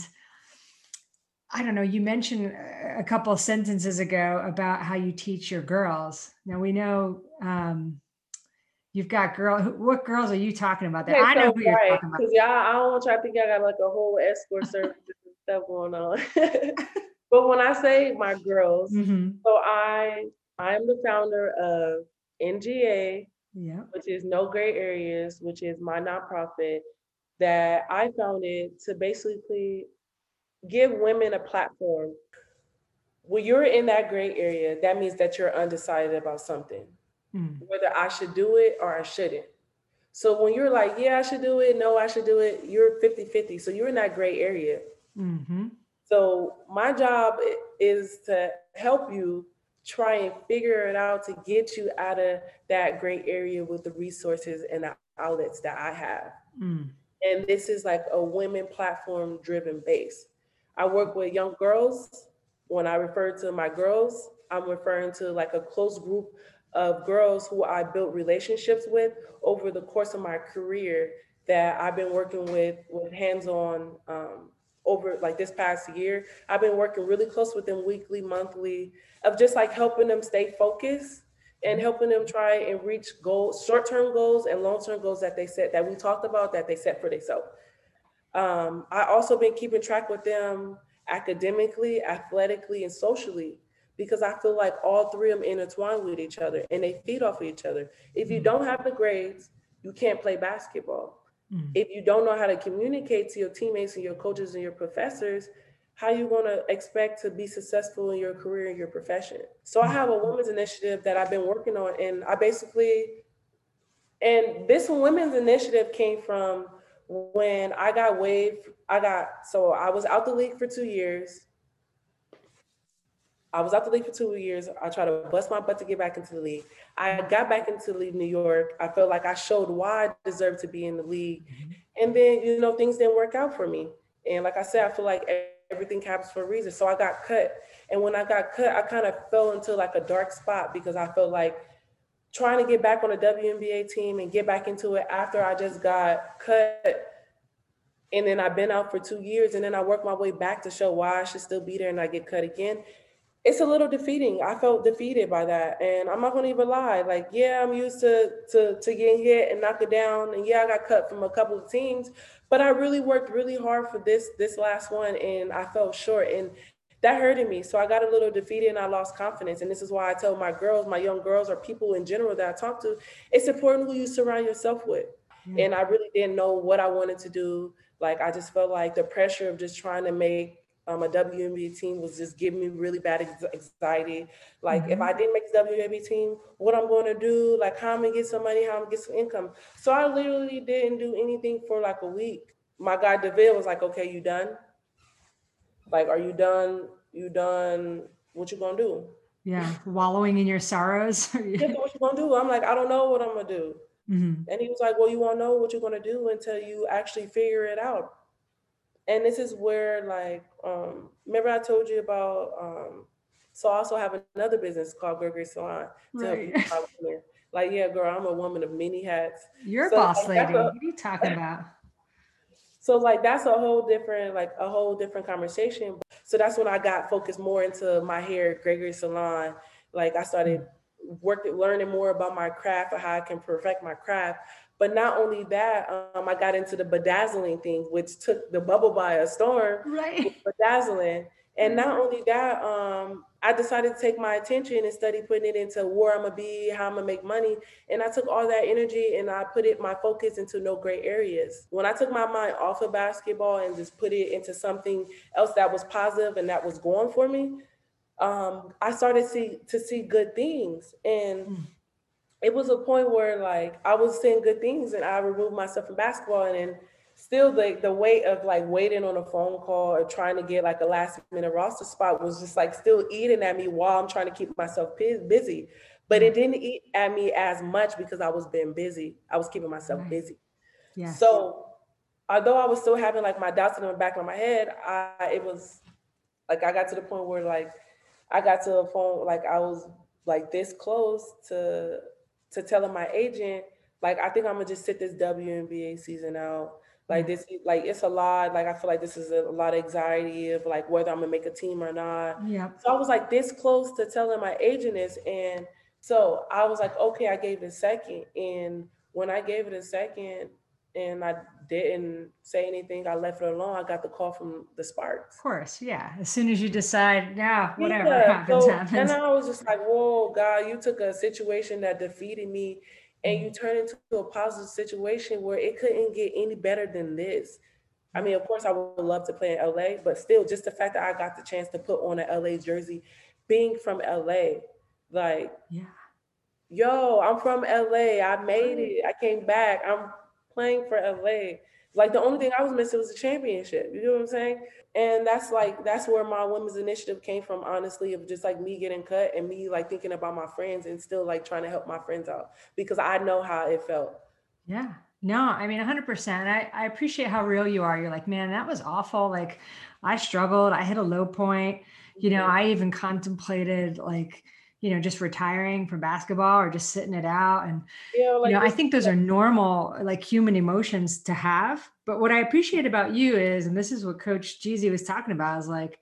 I don't know, you mentioned a couple of sentences ago about how you teach your girls. Now we know um You've got girl. What girls are you talking about? That I know who you're right. talking about. Because y'all, I don't want y'all to think I got like a whole escort service and stuff going on. but when I say my girls, mm-hmm. so I I am the founder of NGA, yeah. which is No Gray Areas, which is my nonprofit that I founded to basically give women a platform. When you're in that gray area, that means that you're undecided about something mm. whether I should do it or I shouldn't. So when you're like, yeah, I should do it, no, I should do it, you're 50 50. So you're in that gray area. Mm-hmm. So my job is to help you try and figure it out to get you out of that gray area with the resources and the outlets that I have. Mm. And this is like a women platform driven base. I work with young girls. When I refer to my girls, I'm referring to like a close group of girls who I built relationships with over the course of my career that I've been working with with hands-on um, over like this past year. I've been working really close with them weekly, monthly, of just like helping them stay focused and mm-hmm. helping them try and reach goals, short-term goals and long-term goals that they set that we talked about that they set for themselves. Um, I also been keeping track with them academically, athletically, and socially because I feel like all three of them intertwine with each other and they feed off of each other. If you mm. don't have the grades, you can't play basketball. Mm. If you don't know how to communicate to your teammates and your coaches and your professors, how you going to expect to be successful in your career and your profession? So I have a women's initiative that I've been working on and I basically and this women's initiative came from when I got waived. I got so I was out the league for 2 years I was out the league for two years. I tried to bust my butt to get back into the league. I got back into the league New York. I felt like I showed why I deserved to be in the league. Mm-hmm. And then, you know, things didn't work out for me. And like I said, I feel like everything happens for a reason. So I got cut. And when I got cut, I kind of fell into like a dark spot because I felt like trying to get back on a WNBA team and get back into it after I just got cut. And then I've been out for two years and then I worked my way back to show why I should still be there and I get cut again it's a little defeating. I felt defeated by that. And I'm not gonna even lie. Like, yeah, I'm used to to to getting hit and knock it down. And yeah, I got cut from a couple of teams, but I really worked really hard for this this last one and I fell short. And that hurted me. So I got a little defeated and I lost confidence. And this is why I tell my girls, my young girls, or people in general that I talk to, it's important who you surround yourself with. Mm-hmm. And I really didn't know what I wanted to do. Like I just felt like the pressure of just trying to make um, a WNBA team was just giving me really bad anxiety. Like mm-hmm. if I didn't make the WNBA team, what I'm going to do, like how I'm gonna get some money, how I'm gonna get some income. So I literally didn't do anything for like a week. My guy Deville was like, "Okay, you done? Like, are you done? You done? What you gonna do?" Yeah, wallowing in your sorrows. yeah, what you gonna do? I'm like, I don't know what I'm gonna do. Mm-hmm. And he was like, Well, you won't know what you're gonna do until you actually figure it out and this is where like um remember I told you about um so I also have another business called Gregory Salon to right. help women. Like, yeah, girl, I'm a woman of many hats. You're a so, boss like, lady. A, what are you talking about? So like that's a whole different, like a whole different conversation. So that's when I got focused more into my hair, Gregory Salon. Like I started working, learning more about my craft and how I can perfect my craft. But not only that, um, I got into the bedazzling thing, which took the bubble by a storm. Right. Bedazzling. And not only that, um, I decided to take my attention and study putting it into where I'm gonna be, how I'm gonna make money. And I took all that energy and I put it my focus into no gray areas. When I took my mind off of basketball and just put it into something else that was positive and that was going for me, um, I started see, to see good things. And mm it was a point where like I was saying good things and I removed myself from basketball and then still the the weight of like waiting on a phone call or trying to get like a last minute roster spot was just like still eating at me while I'm trying to keep myself busy. But it mm-hmm. didn't eat at me as much because I was being busy. I was keeping myself busy. Yeah. So although I was still having like my doubts in the back of my head, I it was like I got to the point where like I got to a phone like I was like this close to to telling my agent, like, I think I'm gonna just sit this WNBA season out. Like this, like it's a lot. Like I feel like this is a lot of anxiety of like whether I'm gonna make a team or not. Yeah. So I was like this close to telling my agent this, and So I was like, okay, I gave it a second. And when I gave it a second and I didn't say anything, I left it alone. I got the call from the Sparks. Of course, yeah. As soon as you decide, yeah, whatever yeah, happens, so, happens. And I was just like, whoa, God, you took a situation that defeated me and you turned into a positive situation where it couldn't get any better than this. I mean, of course, I would love to play in LA, but still, just the fact that I got the chance to put on an LA jersey, being from LA, like, yeah, yo, I'm from LA. I made it. I came back. I'm playing for LA. Like the only thing I was missing was a championship. You know what I'm saying? And that's like that's where my women's initiative came from, honestly, of just like me getting cut and me like thinking about my friends and still like trying to help my friends out because I know how it felt. Yeah. No, I mean 100%. I, I appreciate how real you are. You're like, man, that was awful. Like I struggled. I hit a low point. You know, mm-hmm. I even contemplated like you know just retiring from basketball or just sitting it out. And yeah, like you know i think those are normal like human emotions to have. But what i appreciate about you is and this is what coach jeezy was talking about is like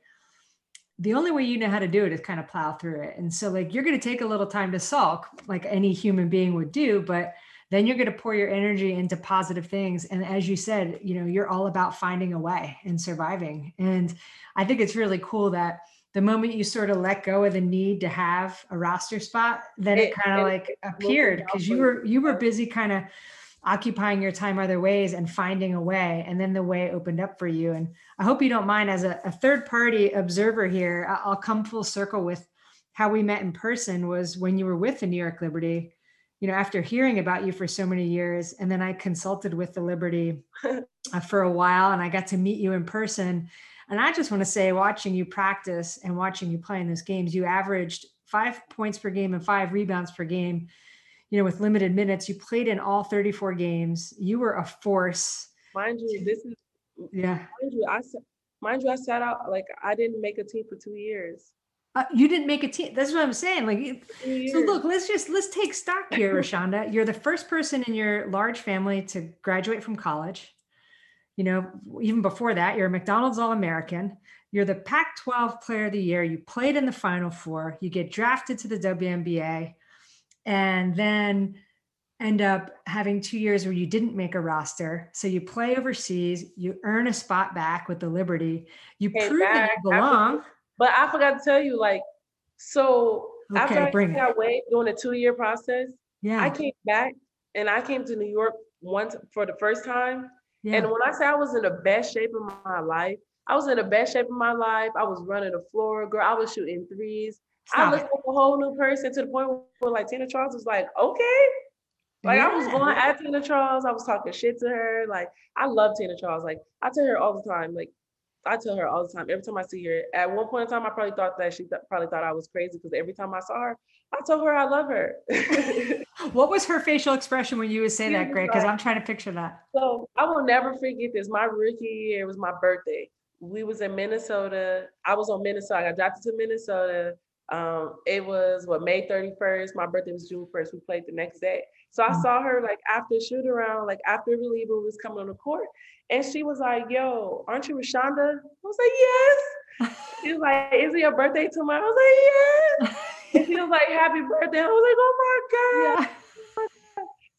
the only way you know how to do it is kind of plow through it. And so like you're going to take a little time to sulk like any human being would do but then you're going to pour your energy into positive things. And as you said you know you're all about finding a way and surviving. And i think it's really cool that the moment you sort of let go of the need to have a roster spot, then it, it kind of like appeared because you were you were busy kind of occupying your time other ways and finding a way and then the way opened up for you and i hope you don't mind as a, a third party observer here i'll come full circle with how we met in person was when you were with the new york liberty you know after hearing about you for so many years and then i consulted with the liberty uh, for a while and i got to meet you in person and I just want to say, watching you practice and watching you play in those games, you averaged five points per game and five rebounds per game. You know, with limited minutes, you played in all 34 games. You were a force. Mind you, this is yeah. Mind you, I mind you, I sat out like I didn't make a team for two years. Uh, you didn't make a team. That's what I'm saying. Like, so look, let's just let's take stock here, Reshanda. You're the first person in your large family to graduate from college you know, even before that, you're a McDonald's All American. You're the Pac 12 player of the year. You played in the Final Four. You get drafted to the WNBA and then end up having two years where you didn't make a roster. So you play overseas, you earn a spot back with the Liberty. You hey, prove that you belong. but I forgot to tell you, like, so okay, after I bring got away doing a two year process, yeah, I came back and I came to New York once for the first time yeah. And when I say I was in the best shape of my life, I was in the best shape of my life. I was running the floor, girl. I was shooting threes. Stop. I looked like a whole new person to the point where like Tina Charles was like, okay. Like yeah. I was going at Tina Charles. I was talking shit to her. Like I love Tina Charles. Like I tell her all the time. Like I tell her all the time. Every time I see her. At one point in time, I probably thought that she th- probably thought I was crazy because every time I saw her, I told her I love her. what was her facial expression when you would say that, Greg? Because I'm trying to picture that. So I will never forget this. My rookie year was my birthday. We was in Minnesota. I was on Minnesota. I got drafted to Minnesota. Um, it was what May 31st. My birthday was June 1st. We played the next day. So I mm. saw her like after shoot around, like after reliever was coming on the court. And she was like, yo, aren't you Reshanda? I was like, yes. she was like, is it your birthday tomorrow? I was like, yes. and she was like, happy birthday. I was like, oh my God. Yeah.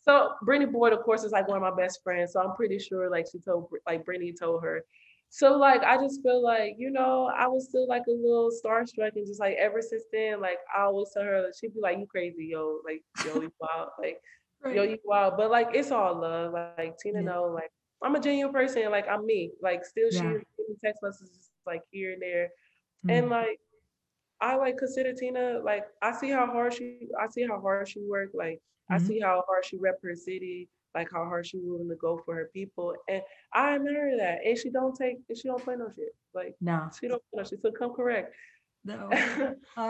So Brittany Boyd, of course, is like one of my best friends. So I'm pretty sure like she told like Brittany told her. So like I just feel like, you know, I was still like a little starstruck and just like ever since then, like I always tell her, like, she'd be like, You crazy, yo, like yo, you wild, like right. yo, you wild. But like it's all love. Like, Tina yeah. know, like I'm a genuine person, like I'm me. Like still yeah. she text messages like here and there. Mm-hmm. And like I like consider Tina like I see how hard she I see how hard she worked. Like mm-hmm. I see how hard she rep her city, like how hard she willing to go for her people. And I admire that. And she don't take and she don't play no shit. Like no, she don't play no shit. So come correct. No.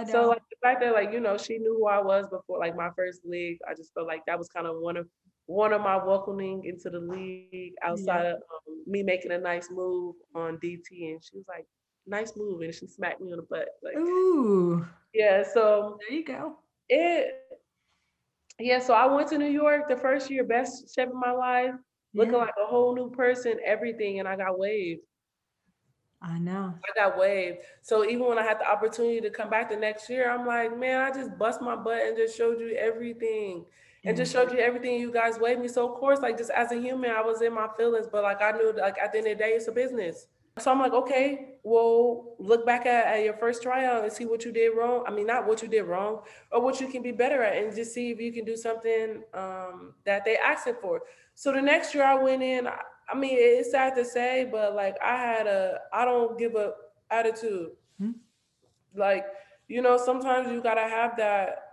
so like the fact that like, you know, she knew who I was before like my first league, I just felt like that was kind of one of one of my welcoming into the league outside yeah. of um, me making a nice move on DT. And she was like, nice move. And she smacked me on the butt. Like, Ooh. Yeah. So there you go. It, yeah. So I went to New York the first year, best shape of my life, looking yeah. like a whole new person, everything. And I got waived. I know. I got waived. So even when I had the opportunity to come back the next year, I'm like, man, I just bust my butt and just showed you everything. And just showed you everything you guys waived me. So of course, like just as a human, I was in my feelings, but like I knew like at the end of the day, it's a business. So I'm like, okay, well, look back at, at your first tryout and see what you did wrong. I mean, not what you did wrong, or what you can be better at, and just see if you can do something um, that they asking for. So the next year I went in. I, I mean, it's sad to say, but like I had a I don't give up attitude. Hmm. Like, you know, sometimes you gotta have that.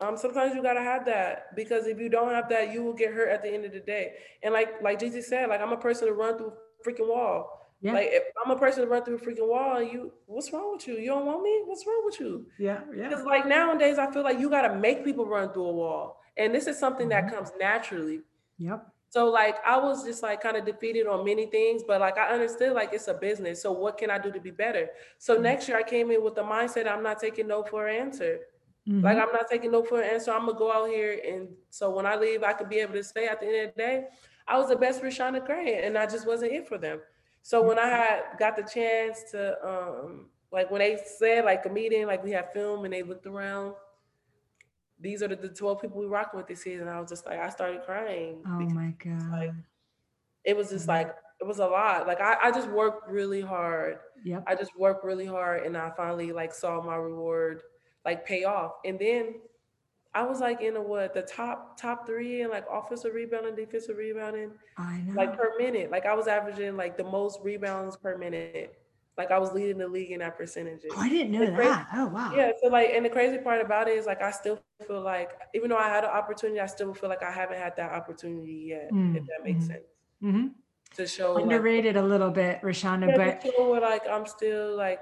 Um, sometimes you gotta have that because if you don't have that, you will get hurt at the end of the day. And like like Gigi said, like I'm a person to run through freaking wall. Yeah. Like if I'm a person to run through a freaking wall, and you, what's wrong with you? You don't want me? What's wrong with you? Yeah, yeah. Because like nowadays, I feel like you gotta make people run through a wall, and this is something mm-hmm. that comes naturally. Yep. So like I was just like kind of defeated on many things, but like I understood like it's a business. So what can I do to be better? So mm-hmm. next year I came in with the mindset I'm not taking no for an answer. Mm-hmm. Like I'm not taking no for an answer. I'm gonna go out here and so when I leave, I could be able to say at the end of the day, I was the best Reshanda Gray and I just wasn't it for them. So when I had got the chance to um like when they said like a meeting, like we had film and they looked around these are the, the 12 people we rock with this season. I was just like, I started crying. Oh my God. Like, it was just like, it was a lot. Like I, I just worked really hard. Yep. I just worked really hard and I finally like saw my reward like pay off. And then I was like in a what the top top three in like offensive rebounding, defensive rebounding. I know. Like per minute. Like I was averaging like the most rebounds per minute like I was leading the league in that percentage. Oh, I didn't know that. oh wow. Yeah. So like, and the crazy part about it is like I still feel like even though I had an opportunity, I still feel like I haven't had that opportunity yet. Mm. If that makes mm-hmm. sense. Mm-hmm. To show underrated like, a little bit, Reshanda, yeah, but show like I'm still like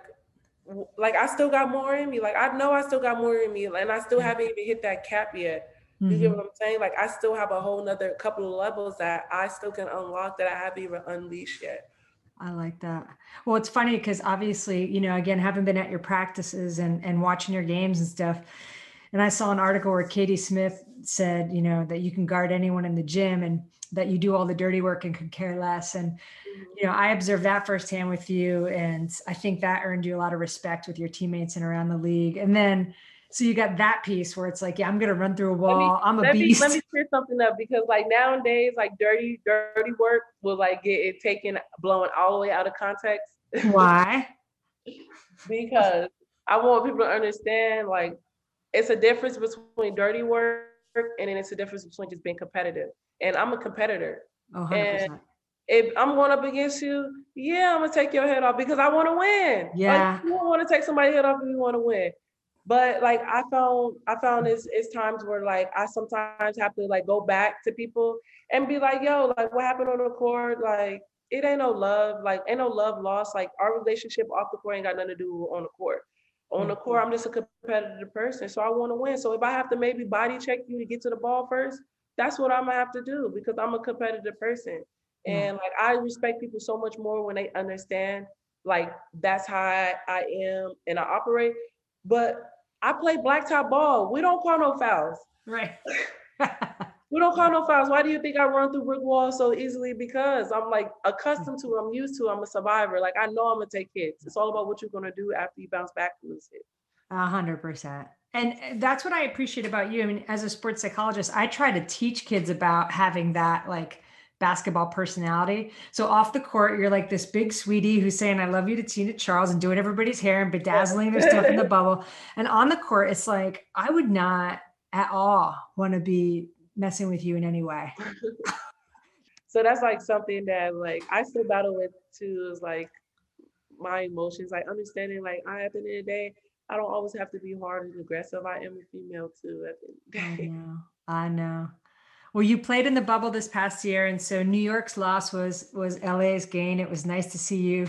like I still got more in me. Like I know I still got more in me, and I still mm-hmm. haven't even hit that cap yet. You mm-hmm. get what I'm saying? Like I still have a whole nother couple of levels that I still can unlock that I haven't even unleashed yet. I like that. Well, it's funny because obviously, you know, again, having been at your practices and and watching your games and stuff, and I saw an article where Katie Smith said, you know, that you can guard anyone in the gym and that you do all the dirty work and could care less. And mm-hmm. you know, I observed that firsthand with you, and I think that earned you a lot of respect with your teammates and around the league. And then so you got that piece where it's like, yeah, I'm gonna run through a wall. Me, I'm a beast. Me, let me clear something up because like nowadays, like dirty, dirty work will like get it taken blown all the way out of context. Why? because I want people to understand like it's a difference between dirty work and then it's a difference between just being competitive. And I'm a competitor. Oh, 100%. And if I'm going up against you, yeah, I'm gonna take your head off because I want to win. Yeah. Like, you don't want to take somebody's head off if you want to win. But like I found I found it's it's times where like I sometimes have to like go back to people and be like, yo, like what happened on the court? Like it ain't no love, like ain't no love lost. Like our relationship off the court ain't got nothing to do on the court. On the court, mm-hmm. I'm just a competitive person. So I want to win. So if I have to maybe body check you to get to the ball first, that's what I'm gonna have to do because I'm a competitive person. Mm. And like I respect people so much more when they understand like that's how I, I am and I operate. But I play blacktop ball. We don't call no fouls. Right. we don't call no fouls. Why do you think I run through brick walls so easily? Because I'm like accustomed to, I'm used to, I'm a survivor. Like I know I'm gonna take hits. It's all about what you're gonna do after you bounce back from this hit. A hundred percent. And uh, that's what I appreciate about you. I mean, as a sports psychologist, I try to teach kids about having that like basketball personality. So off the court, you're like this big sweetie who's saying, I love you to Tina Charles and doing everybody's hair and bedazzling their stuff in the bubble. And on the court, it's like, I would not at all want to be messing with you in any way. so that's like something that like I still battle with too, is like my emotions, like understanding like I at the end of the day, I don't always have to be hard and aggressive. I am a female too at the end of the day. I know. I know. Well, you played in the bubble this past year, and so New York's loss was was LA's gain. It was nice to see you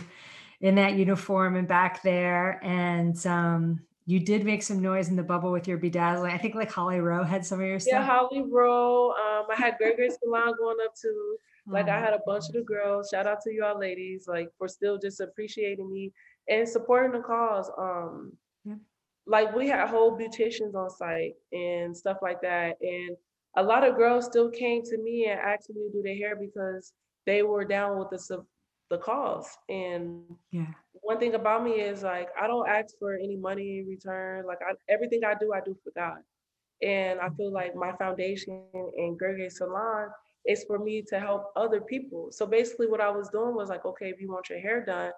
in that uniform and back there. And um, you did make some noise in the bubble with your bedazzling. I think like Holly Rowe had some of your stuff. Yeah, Holly Rowe. Um, I had Great Salon going up to. Like I had a bunch of the girls. Shout out to y'all ladies, like for still just appreciating me and supporting the cause. Um, yeah. like we had whole beauticians on site and stuff like that, and a lot of girls still came to me and asked me to do their hair because they were down with the the cause and yeah one thing about me is like I don't ask for any money in return. Like I, everything I do, I do for God. And I feel like my foundation in Gerge Salon is for me to help other people. So basically, what I was doing was like, okay, if you want your hair done,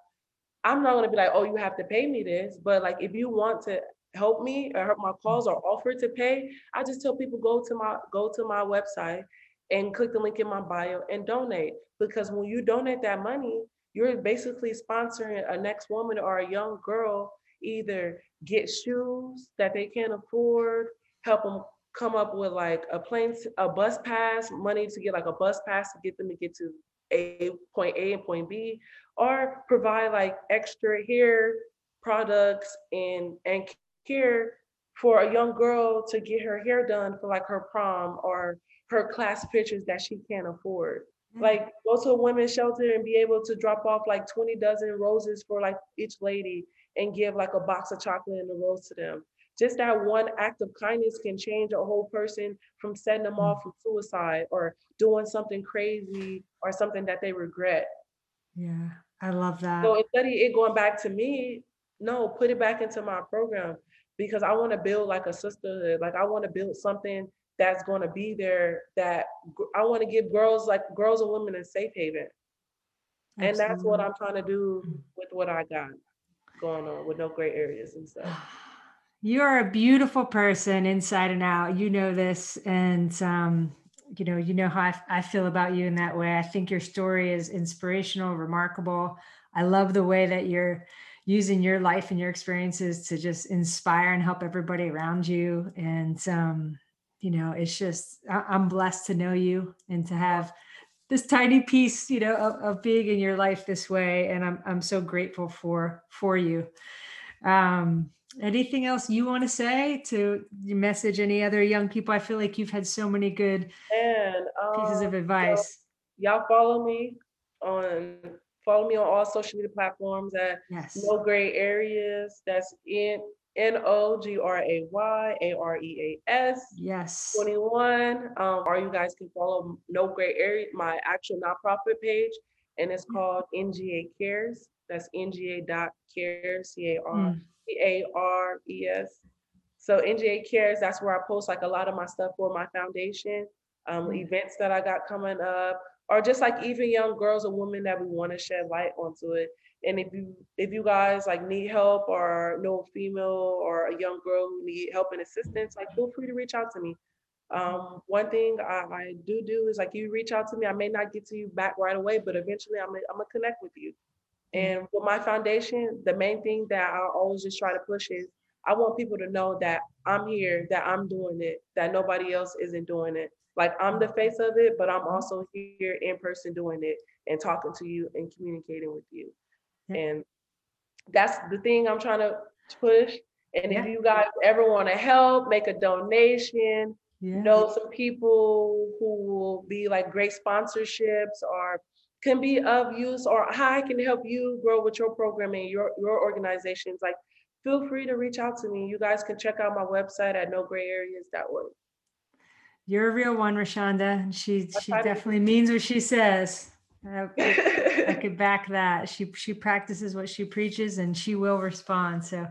I'm not gonna be like, oh, you have to pay me this. But like, if you want to help me or help my mm. cause or offer to pay, I just tell people go to my go to my website and click the link in my bio and donate. Because when you donate that money, you're basically sponsoring a next woman or a young girl either get shoes that they can't afford, help them come up with like a plane, a bus pass, money to get like a bus pass to get them to get to a point A and point B, or provide like extra hair products and and care for a young girl to get her hair done for like her prom or her class pictures that she can't afford. Mm-hmm. Like go to a women's shelter and be able to drop off like 20 dozen roses for like each lady and give like a box of chocolate and a rose to them. Just that one act of kindness can change a whole person from setting them off from suicide or doing something crazy or something that they regret. Yeah, I love that. So instead of it going back to me, no, put it back into my program because I want to build like a sisterhood. Like I want to build something that's going to be there that I want to give girls like girls and women a safe haven. Absolutely. And that's what I'm trying to do with what I got going on with no gray areas and stuff. You are a beautiful person inside and out. You know this. And, um, you know, you know how I, I feel about you in that way. I think your story is inspirational, remarkable. I love the way that you're using your life and your experiences to just inspire and help everybody around you. And, um, you know, it's just, I'm blessed to know you and to have this tiny piece, you know, of, of being in your life this way. And I'm, I'm so grateful for, for you. Um, anything else you want to say to message any other young people? I feel like you've had so many good and, um, pieces of um, advice. y'all follow me on Follow me on all social media platforms at yes. No Gray Areas. That's in N O G R A Y A R E A S. Yes. 21. Um, or you guys can follow No Gray Area, my actual nonprofit page, and it's called NGA Cares. That's NGA dot cares, C A R C A R E S. So NGA Cares, that's where I post like a lot of my stuff for my foundation, um, mm. events that I got coming up, or just like even young girls or women that we want to shed light onto it. And if you if you guys like need help or know a female or a young girl who need help and assistance, like feel free to reach out to me. Um, one thing I, I, do do is like you reach out to me. I may not get to you back right away, but eventually I'm gonna, I'm gonna connect with you. And for my foundation, the main thing that I always just try to push is I want people to know that I'm here, that I'm doing it, that nobody else isn't doing it like I'm the face of it, but I'm also here in person doing it and talking to you and communicating with you. And that's the thing I'm trying to push. And yeah. if you guys ever want to help, make a donation, yeah. know some people who will be like great sponsorships or can be of use or how I can help you grow with your program and your, your organizations, like feel free to reach out to me. You guys can check out my website at nograyAreas.org. You're a real one, Reshanda. She she definitely means what she says. I, I could back that. She she practices what she preaches, and she will respond. So,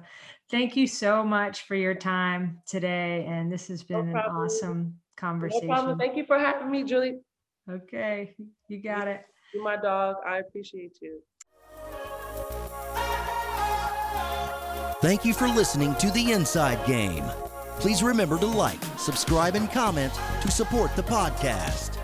thank you so much for your time today. And this has been no an awesome conversation. No problem. Thank you for having me, Julie. Okay, you got it. You're my dog. I appreciate you. Thank you for listening to the Inside Game. Please remember to like, subscribe, and comment to support the podcast.